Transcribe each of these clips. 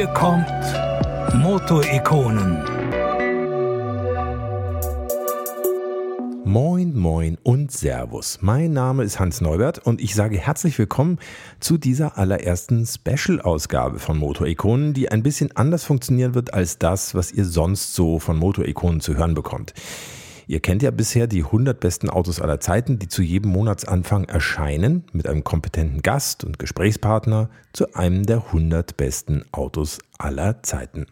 Hier kommt Motorikonen. Moin, moin und Servus. Mein Name ist Hans Neubert und ich sage herzlich willkommen zu dieser allerersten Special-Ausgabe von Motorikonen, die ein bisschen anders funktionieren wird als das, was ihr sonst so von Motorikonen zu hören bekommt. Ihr kennt ja bisher die 100 besten Autos aller Zeiten, die zu jedem Monatsanfang erscheinen, mit einem kompetenten Gast und Gesprächspartner zu einem der 100 besten Autos aller Zeiten.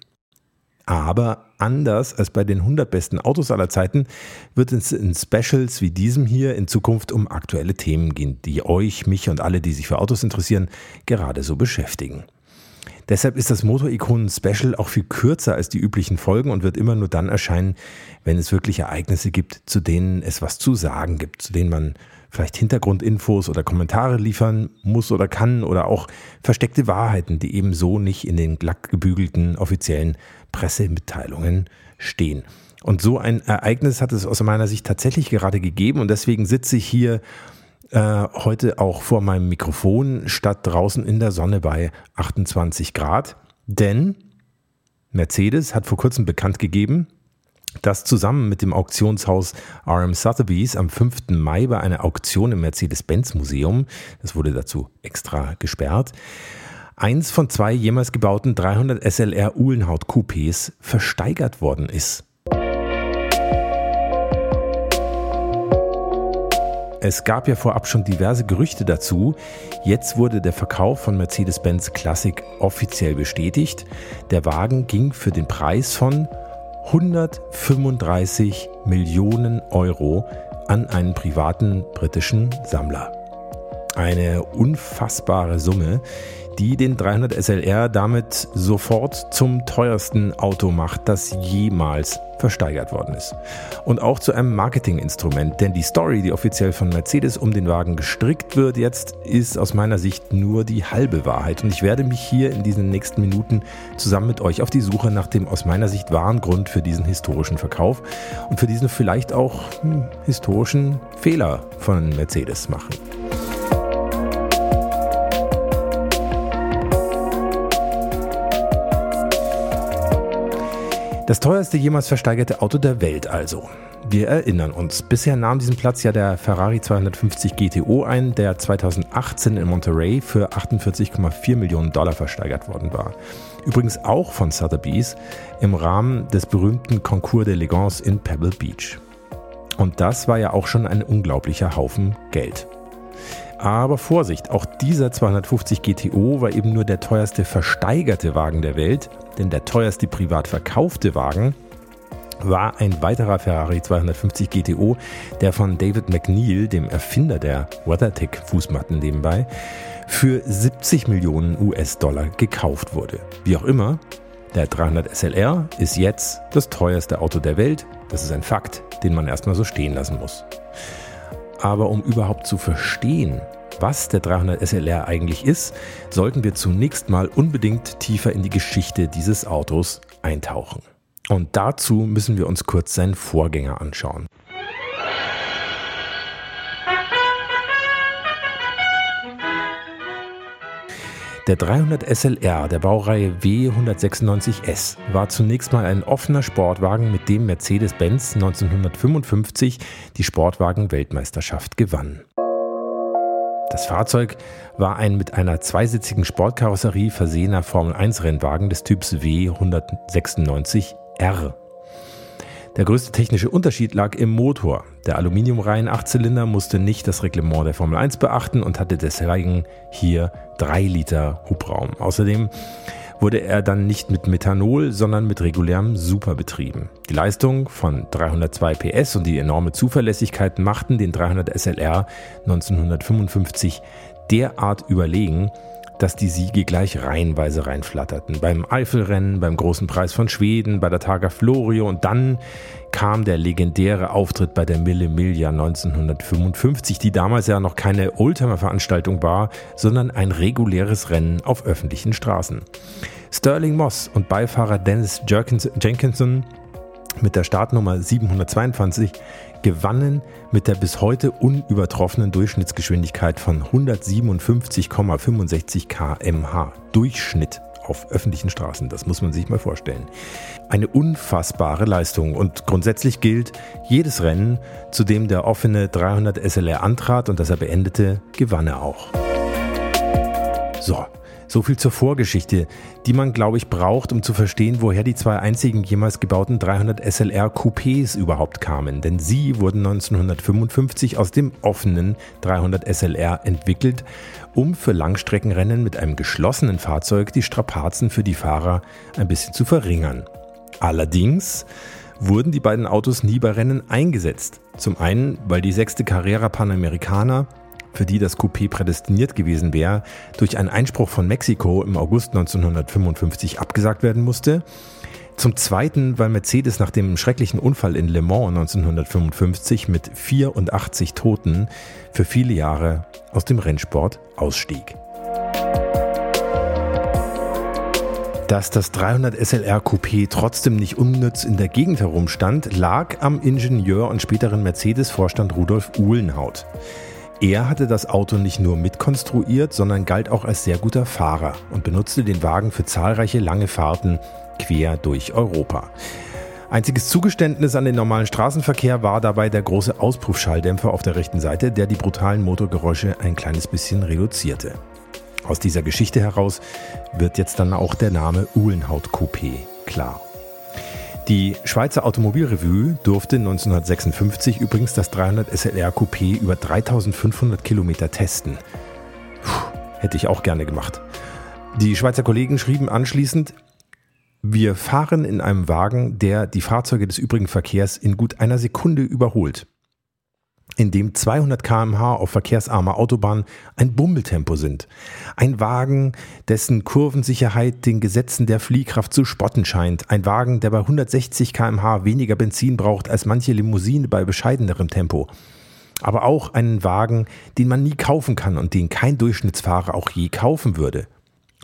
Aber anders als bei den 100 besten Autos aller Zeiten wird es in Specials wie diesem hier in Zukunft um aktuelle Themen gehen, die euch, mich und alle, die sich für Autos interessieren, gerade so beschäftigen. Deshalb ist das Motorikonen-Special auch viel kürzer als die üblichen Folgen und wird immer nur dann erscheinen, wenn es wirklich Ereignisse gibt, zu denen es was zu sagen gibt, zu denen man vielleicht Hintergrundinfos oder Kommentare liefern muss oder kann oder auch versteckte Wahrheiten, die eben so nicht in den glatt gebügelten offiziellen Pressemitteilungen stehen. Und so ein Ereignis hat es aus meiner Sicht tatsächlich gerade gegeben und deswegen sitze ich hier äh, heute auch vor meinem Mikrofon statt draußen in der Sonne bei 28 Grad. Denn Mercedes hat vor kurzem bekannt gegeben, dass zusammen mit dem Auktionshaus RM Sotheby's am 5. Mai bei einer Auktion im Mercedes-Benz-Museum, das wurde dazu extra gesperrt, eins von zwei jemals gebauten 300 SLR Uhlenhaut-Coupés versteigert worden ist. Es gab ja vorab schon diverse Gerüchte dazu. Jetzt wurde der Verkauf von Mercedes-Benz Classic offiziell bestätigt. Der Wagen ging für den Preis von 135 Millionen Euro an einen privaten britischen Sammler. Eine unfassbare Summe, die den 300 SLR damit sofort zum teuersten Auto macht, das jemals versteigert worden ist. Und auch zu einem Marketinginstrument, denn die Story, die offiziell von Mercedes um den Wagen gestrickt wird jetzt, ist aus meiner Sicht nur die halbe Wahrheit. Und ich werde mich hier in diesen nächsten Minuten zusammen mit euch auf die Suche nach dem aus meiner Sicht wahren Grund für diesen historischen Verkauf und für diesen vielleicht auch hm, historischen Fehler von Mercedes machen. Das teuerste jemals versteigerte Auto der Welt also. Wir erinnern uns, bisher nahm diesen Platz ja der Ferrari 250 GTO ein, der 2018 in Monterey für 48,4 Millionen Dollar versteigert worden war. Übrigens auch von Sotheby's im Rahmen des berühmten Concours d'Elegance in Pebble Beach. Und das war ja auch schon ein unglaublicher Haufen Geld. Aber Vorsicht, auch dieser 250 GTO war eben nur der teuerste versteigerte Wagen der Welt, denn der teuerste privat verkaufte Wagen war ein weiterer Ferrari 250 GTO, der von David McNeil, dem Erfinder der WeatherTech Fußmatten nebenbei, für 70 Millionen US-Dollar gekauft wurde. Wie auch immer, der 300 SLR ist jetzt das teuerste Auto der Welt. Das ist ein Fakt, den man erstmal so stehen lassen muss. Aber um überhaupt zu verstehen, was der 300 SLR eigentlich ist, sollten wir zunächst mal unbedingt tiefer in die Geschichte dieses Autos eintauchen. Und dazu müssen wir uns kurz seinen Vorgänger anschauen. Der 300 SLR der Baureihe W196S war zunächst mal ein offener Sportwagen, mit dem Mercedes-Benz 1955 die Sportwagen-Weltmeisterschaft gewann. Das Fahrzeug war ein mit einer zweisitzigen Sportkarosserie versehener Formel-1-Rennwagen des Typs W196R. Der größte technische Unterschied lag im Motor. Der Aluminiumreihen-Achtzylinder musste nicht das Reglement der Formel 1 beachten und hatte deswegen hier 3 Liter Hubraum. Außerdem wurde er dann nicht mit Methanol, sondern mit regulärem Super betrieben. Die Leistung von 302 PS und die enorme Zuverlässigkeit machten den 300 SLR 1955 derart überlegen, dass die Siege gleich reihenweise reinflatterten. Beim Eifelrennen, beim großen Preis von Schweden, bei der Targa Florio und dann kam der legendäre Auftritt bei der Mille Miglia 1955, die damals ja noch keine Oldtimer-Veranstaltung war, sondern ein reguläres Rennen auf öffentlichen Straßen. Sterling Moss und Beifahrer Dennis Jenkinson mit der Startnummer 722 gewannen mit der bis heute unübertroffenen Durchschnittsgeschwindigkeit von 157,65 km/h. Durchschnitt auf öffentlichen Straßen. Das muss man sich mal vorstellen. Eine unfassbare Leistung und grundsätzlich gilt, jedes Rennen, zu dem der offene 300 SLR antrat und das er beendete, gewann er auch. So, so viel zur Vorgeschichte, die man, glaube ich, braucht, um zu verstehen, woher die zwei einzigen jemals gebauten 300 SLR Coupés überhaupt kamen. Denn sie wurden 1955 aus dem offenen 300 SLR entwickelt, um für Langstreckenrennen mit einem geschlossenen Fahrzeug die Strapazen für die Fahrer ein bisschen zu verringern. Allerdings wurden die beiden Autos nie bei Rennen eingesetzt. Zum einen, weil die sechste Carrera Panamericana für die das Coupé prädestiniert gewesen wäre, durch einen Einspruch von Mexiko im August 1955 abgesagt werden musste. Zum Zweiten, weil Mercedes nach dem schrecklichen Unfall in Le Mans 1955 mit 84 Toten für viele Jahre aus dem Rennsport ausstieg. Dass das 300 SLR Coupé trotzdem nicht unnütz in der Gegend herumstand, lag am Ingenieur und späteren Mercedes-Vorstand Rudolf Uhlenhaut. Er hatte das Auto nicht nur mitkonstruiert, sondern galt auch als sehr guter Fahrer und benutzte den Wagen für zahlreiche lange Fahrten quer durch Europa. Einziges Zugeständnis an den normalen Straßenverkehr war dabei der große Auspuffschalldämpfer auf der rechten Seite, der die brutalen Motorgeräusche ein kleines bisschen reduzierte. Aus dieser Geschichte heraus wird jetzt dann auch der Name Uhlenhaut Coupé klar. Die Schweizer Automobilrevue durfte 1956 übrigens das 300 SLR Coupé über 3500 Kilometer testen. Puh, hätte ich auch gerne gemacht. Die Schweizer Kollegen schrieben anschließend, wir fahren in einem Wagen, der die Fahrzeuge des übrigen Verkehrs in gut einer Sekunde überholt in dem 200 km/h auf verkehrsarmer Autobahn ein Bummeltempo sind. Ein Wagen, dessen Kurvensicherheit den Gesetzen der Fliehkraft zu spotten scheint. Ein Wagen, der bei 160 km/h weniger Benzin braucht als manche Limousine bei bescheidenerem Tempo. Aber auch einen Wagen, den man nie kaufen kann und den kein Durchschnittsfahrer auch je kaufen würde.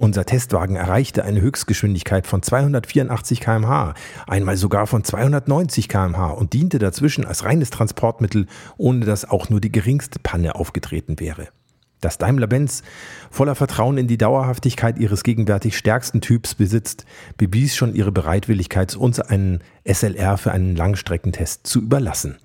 Unser Testwagen erreichte eine Höchstgeschwindigkeit von 284 km/h, einmal sogar von 290 km/h und diente dazwischen als reines Transportmittel, ohne dass auch nur die geringste Panne aufgetreten wäre. Dass Daimler-Benz voller Vertrauen in die Dauerhaftigkeit ihres gegenwärtig stärksten Typs besitzt, bewies schon ihre Bereitwilligkeit, uns einen SLR für einen Langstreckentest zu überlassen.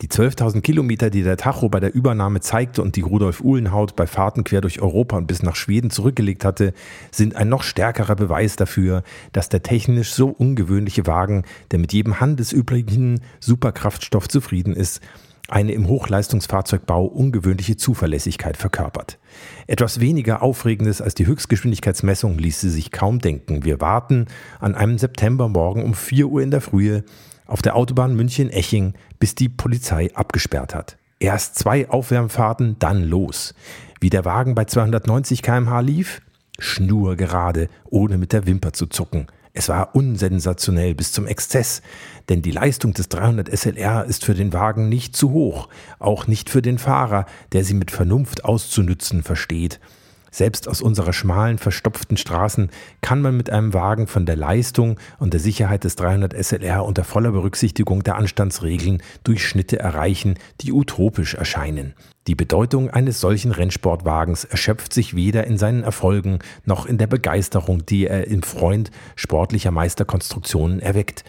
Die 12.000 Kilometer, die der Tacho bei der Übernahme zeigte und die Rudolf Uhlenhaut bei Fahrten quer durch Europa und bis nach Schweden zurückgelegt hatte, sind ein noch stärkerer Beweis dafür, dass der technisch so ungewöhnliche Wagen, der mit jedem handelsüblichen Superkraftstoff zufrieden ist, eine im Hochleistungsfahrzeugbau ungewöhnliche Zuverlässigkeit verkörpert. Etwas weniger Aufregendes als die Höchstgeschwindigkeitsmessung ließe sich kaum denken. Wir warten an einem Septembermorgen um 4 Uhr in der Frühe auf der Autobahn München-Eching, bis die Polizei abgesperrt hat. Erst zwei Aufwärmfahrten, dann los. Wie der Wagen bei 290 km/h lief? Schnurgerade, ohne mit der Wimper zu zucken. Es war unsensationell bis zum Exzess, denn die Leistung des 300 SLR ist für den Wagen nicht zu hoch, auch nicht für den Fahrer, der sie mit Vernunft auszunützen versteht. Selbst aus unserer schmalen, verstopften Straßen kann man mit einem Wagen von der Leistung und der Sicherheit des 300 SLR unter voller Berücksichtigung der Anstandsregeln Durchschnitte erreichen, die utopisch erscheinen. Die Bedeutung eines solchen Rennsportwagens erschöpft sich weder in seinen Erfolgen noch in der Begeisterung, die er im Freund sportlicher Meisterkonstruktionen erweckt.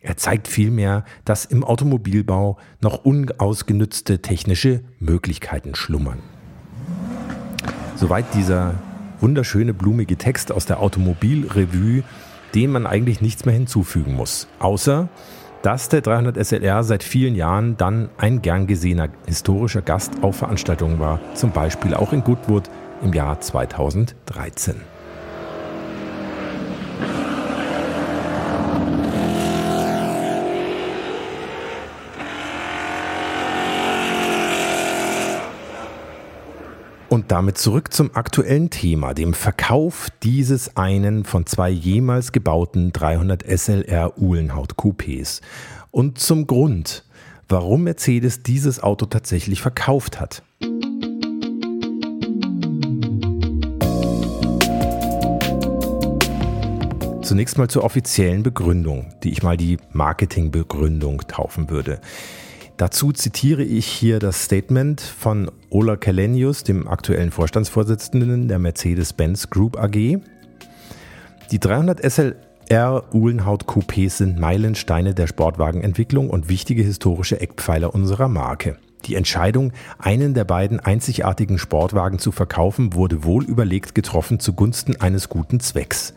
Er zeigt vielmehr, dass im Automobilbau noch unausgenützte technische Möglichkeiten schlummern. Soweit dieser wunderschöne blumige Text aus der Automobilrevue, dem man eigentlich nichts mehr hinzufügen muss. Außer, dass der 300 SLR seit vielen Jahren dann ein gern gesehener historischer Gast auf Veranstaltungen war, zum Beispiel auch in Goodwood im Jahr 2013. Und damit zurück zum aktuellen Thema, dem Verkauf dieses einen von zwei jemals gebauten 300 SLR Uhlenhaut Coupés. Und zum Grund, warum Mercedes dieses Auto tatsächlich verkauft hat. Zunächst mal zur offiziellen Begründung, die ich mal die Marketingbegründung taufen würde. Dazu zitiere ich hier das Statement von Ola Kelenius, dem aktuellen Vorstandsvorsitzenden der Mercedes-Benz Group AG. Die 300 SLR Uhlenhaut Coupés sind Meilensteine der Sportwagenentwicklung und wichtige historische Eckpfeiler unserer Marke. Die Entscheidung, einen der beiden einzigartigen Sportwagen zu verkaufen, wurde wohl überlegt getroffen zugunsten eines guten Zwecks.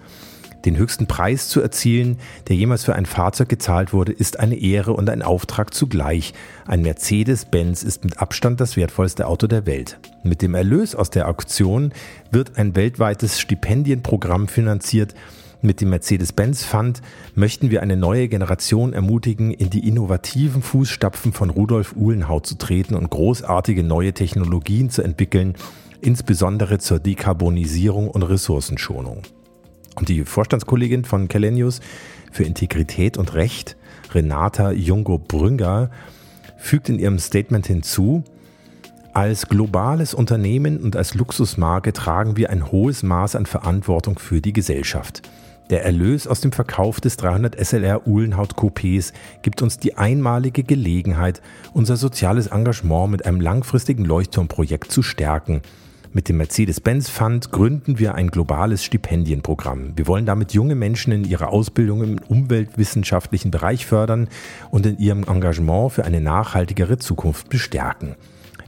Den höchsten Preis zu erzielen, der jemals für ein Fahrzeug gezahlt wurde, ist eine Ehre und ein Auftrag zugleich. Ein Mercedes-Benz ist mit Abstand das wertvollste Auto der Welt. Mit dem Erlös aus der Auktion wird ein weltweites Stipendienprogramm finanziert, mit dem Mercedes-Benz Fund möchten wir eine neue Generation ermutigen, in die innovativen Fußstapfen von Rudolf Uhlenhaut zu treten und großartige neue Technologien zu entwickeln, insbesondere zur Dekarbonisierung und Ressourcenschonung. Und die Vorstandskollegin von Kellenius für Integrität und Recht, Renata Jungo-Brünger, fügt in ihrem Statement hinzu, als globales Unternehmen und als Luxusmarke tragen wir ein hohes Maß an Verantwortung für die Gesellschaft. Der Erlös aus dem Verkauf des 300 SLR Uhlenhaut Coupés gibt uns die einmalige Gelegenheit, unser soziales Engagement mit einem langfristigen Leuchtturmprojekt zu stärken. Mit dem Mercedes-Benz Fund gründen wir ein globales Stipendienprogramm. Wir wollen damit junge Menschen in ihrer Ausbildung im umweltwissenschaftlichen Bereich fördern und in ihrem Engagement für eine nachhaltigere Zukunft bestärken.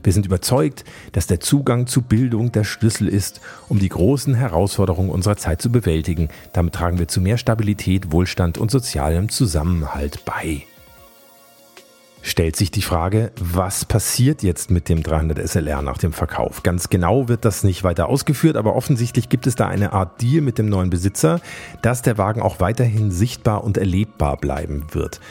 Wir sind überzeugt, dass der Zugang zu Bildung der Schlüssel ist, um die großen Herausforderungen unserer Zeit zu bewältigen. Damit tragen wir zu mehr Stabilität, Wohlstand und sozialem Zusammenhalt bei. Stellt sich die Frage, was passiert jetzt mit dem 300 SLR nach dem Verkauf? Ganz genau wird das nicht weiter ausgeführt, aber offensichtlich gibt es da eine Art Deal mit dem neuen Besitzer, dass der Wagen auch weiterhin sichtbar und erlebbar bleiben wird.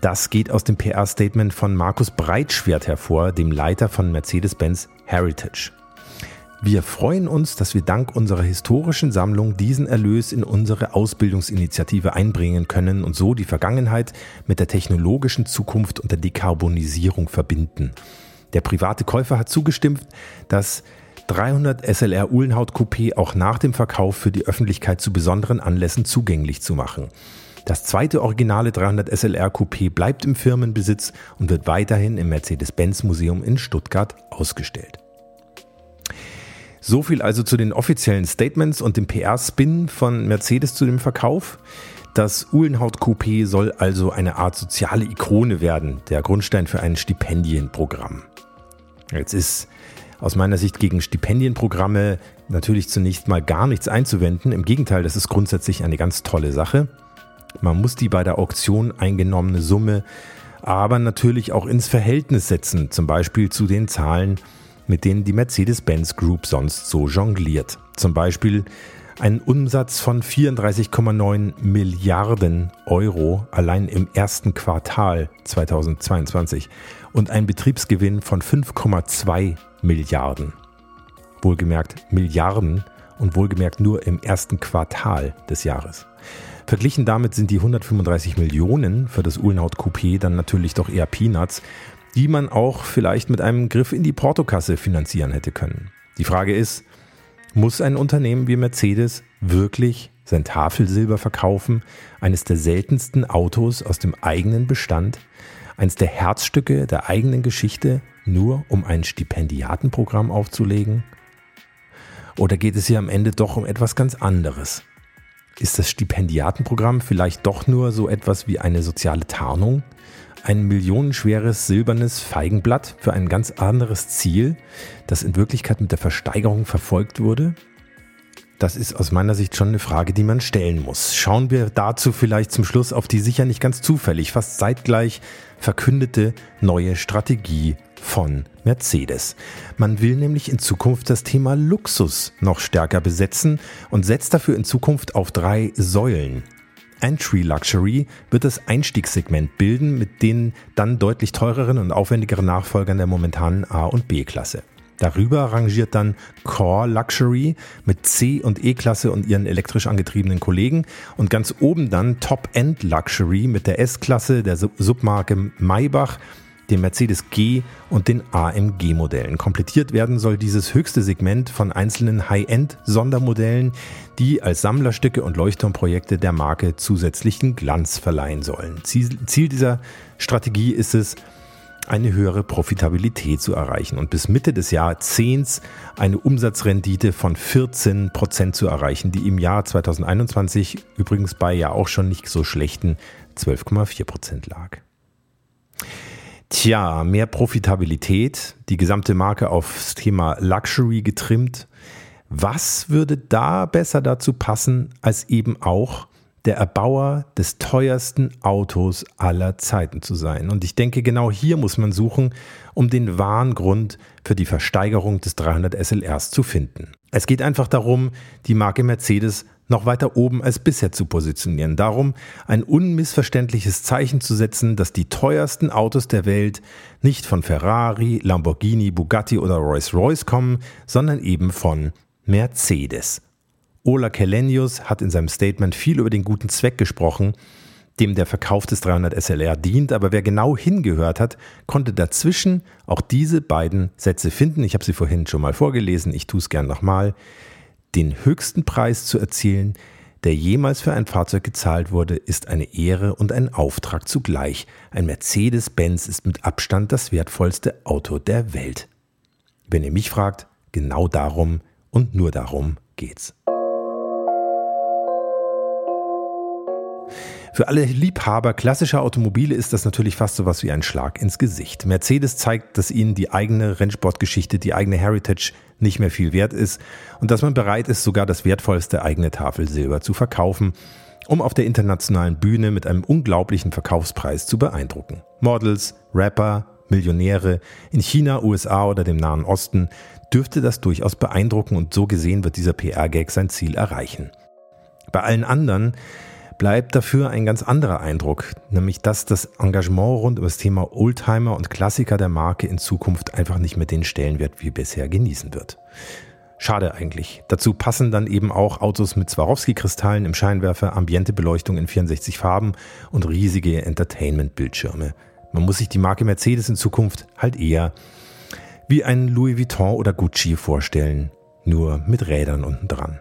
Das geht aus dem PR-Statement von Markus Breitschwert hervor, dem Leiter von Mercedes-Benz Heritage. Wir freuen uns, dass wir dank unserer historischen Sammlung diesen Erlös in unsere Ausbildungsinitiative einbringen können und so die Vergangenheit mit der technologischen Zukunft und der Dekarbonisierung verbinden. Der private Käufer hat zugestimmt, das 300 SLR Uhlenhaut Coupé auch nach dem Verkauf für die Öffentlichkeit zu besonderen Anlässen zugänglich zu machen. Das zweite originale 300 SLR Coupé bleibt im Firmenbesitz und wird weiterhin im Mercedes-Benz Museum in Stuttgart ausgestellt. So viel also zu den offiziellen Statements und dem PR-Spin von Mercedes zu dem Verkauf. Das Uhlenhaut Coupé soll also eine Art soziale Ikone werden, der Grundstein für ein Stipendienprogramm. Jetzt ist aus meiner Sicht gegen Stipendienprogramme natürlich zunächst mal gar nichts einzuwenden. Im Gegenteil, das ist grundsätzlich eine ganz tolle Sache. Man muss die bei der Auktion eingenommene Summe aber natürlich auch ins Verhältnis setzen, zum Beispiel zu den Zahlen, mit denen die Mercedes-Benz Group sonst so jongliert. Zum Beispiel ein Umsatz von 34,9 Milliarden Euro allein im ersten Quartal 2022 und ein Betriebsgewinn von 5,2 Milliarden. Wohlgemerkt Milliarden und wohlgemerkt nur im ersten Quartal des Jahres. Verglichen damit sind die 135 Millionen für das Uhlenhaut Coupé dann natürlich doch eher Peanuts, die man auch vielleicht mit einem Griff in die Portokasse finanzieren hätte können. Die Frage ist, muss ein Unternehmen wie Mercedes wirklich sein Tafelsilber verkaufen, eines der seltensten Autos aus dem eigenen Bestand, eines der Herzstücke der eigenen Geschichte, nur um ein Stipendiatenprogramm aufzulegen? Oder geht es hier am Ende doch um etwas ganz anderes? Ist das Stipendiatenprogramm vielleicht doch nur so etwas wie eine soziale Tarnung? Ein millionenschweres silbernes Feigenblatt für ein ganz anderes Ziel, das in Wirklichkeit mit der Versteigerung verfolgt wurde? Das ist aus meiner Sicht schon eine Frage, die man stellen muss. Schauen wir dazu vielleicht zum Schluss auf die sicher nicht ganz zufällig, fast zeitgleich verkündete neue Strategie von Mercedes. Man will nämlich in Zukunft das Thema Luxus noch stärker besetzen und setzt dafür in Zukunft auf drei Säulen. Entry Luxury wird das Einstiegssegment bilden mit den dann deutlich teureren und aufwendigeren Nachfolgern der momentanen A- und B-Klasse. Darüber rangiert dann Core Luxury mit C- und E-Klasse und ihren elektrisch angetriebenen Kollegen und ganz oben dann Top-End Luxury mit der S-Klasse, der Submarke Maybach dem Mercedes G und den AMG-Modellen. Komplettiert werden soll dieses höchste Segment von einzelnen High-End-Sondermodellen, die als Sammlerstücke und Leuchtturmprojekte der Marke zusätzlichen Glanz verleihen sollen. Ziel dieser Strategie ist es, eine höhere Profitabilität zu erreichen und bis Mitte des Jahrzehnts eine Umsatzrendite von 14 Prozent zu erreichen, die im Jahr 2021 übrigens bei ja auch schon nicht so schlechten 12,4 Prozent lag. Tja, mehr Profitabilität, die gesamte Marke aufs Thema Luxury getrimmt. Was würde da besser dazu passen, als eben auch der Erbauer des teuersten Autos aller Zeiten zu sein? Und ich denke, genau hier muss man suchen, um den wahren Grund für die Versteigerung des 300 SLRs zu finden. Es geht einfach darum, die Marke Mercedes noch weiter oben als bisher zu positionieren. Darum ein unmissverständliches Zeichen zu setzen, dass die teuersten Autos der Welt nicht von Ferrari, Lamborghini, Bugatti oder Rolls-Royce kommen, sondern eben von Mercedes. Ola Kelenius hat in seinem Statement viel über den guten Zweck gesprochen, dem der Verkauf des 300 SLR dient, aber wer genau hingehört hat, konnte dazwischen auch diese beiden Sätze finden. Ich habe sie vorhin schon mal vorgelesen, ich tue es gern nochmal den höchsten Preis zu erzielen, der jemals für ein Fahrzeug gezahlt wurde, ist eine Ehre und ein Auftrag zugleich. Ein Mercedes-Benz ist mit Abstand das wertvollste Auto der Welt. Wenn ihr mich fragt, genau darum und nur darum geht's. Für alle Liebhaber klassischer Automobile ist das natürlich fast so was wie ein Schlag ins Gesicht. Mercedes zeigt, dass ihnen die eigene Rennsportgeschichte, die eigene Heritage nicht mehr viel wert ist und dass man bereit ist, sogar das wertvollste eigene Tafel Silber zu verkaufen, um auf der internationalen Bühne mit einem unglaublichen Verkaufspreis zu beeindrucken. Models, Rapper, Millionäre in China, USA oder dem Nahen Osten dürfte das durchaus beeindrucken und so gesehen wird dieser PR-Gag sein Ziel erreichen. Bei allen anderen bleibt dafür ein ganz anderer Eindruck, nämlich dass das Engagement rund um das Thema Oldtimer und Klassiker der Marke in Zukunft einfach nicht mehr den Stellenwert wie bisher genießen wird. Schade eigentlich. Dazu passen dann eben auch Autos mit Swarovski-Kristallen im Scheinwerfer, Ambientebeleuchtung in 64 Farben und riesige Entertainment-Bildschirme. Man muss sich die Marke Mercedes in Zukunft halt eher wie ein Louis Vuitton oder Gucci vorstellen, nur mit Rädern unten dran.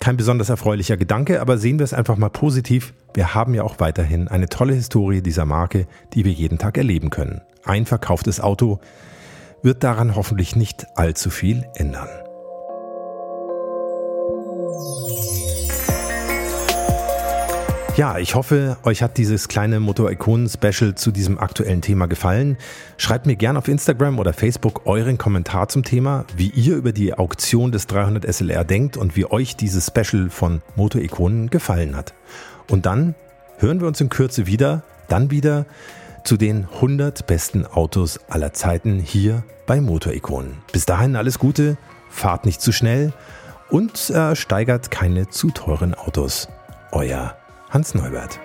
Kein besonders erfreulicher Gedanke, aber sehen wir es einfach mal positiv. Wir haben ja auch weiterhin eine tolle Historie dieser Marke, die wir jeden Tag erleben können. Ein verkauftes Auto wird daran hoffentlich nicht allzu viel ändern. Ja, ich hoffe, euch hat dieses kleine Motor-Ikonen-Special zu diesem aktuellen Thema gefallen. Schreibt mir gerne auf Instagram oder Facebook euren Kommentar zum Thema, wie ihr über die Auktion des 300 SLR denkt und wie euch dieses Special von Motor-Ikonen gefallen hat. Und dann hören wir uns in Kürze wieder, dann wieder zu den 100 besten Autos aller Zeiten hier bei Motor-Ikonen. Bis dahin alles Gute, fahrt nicht zu schnell und äh, steigert keine zu teuren Autos. Euer Hans Neubert.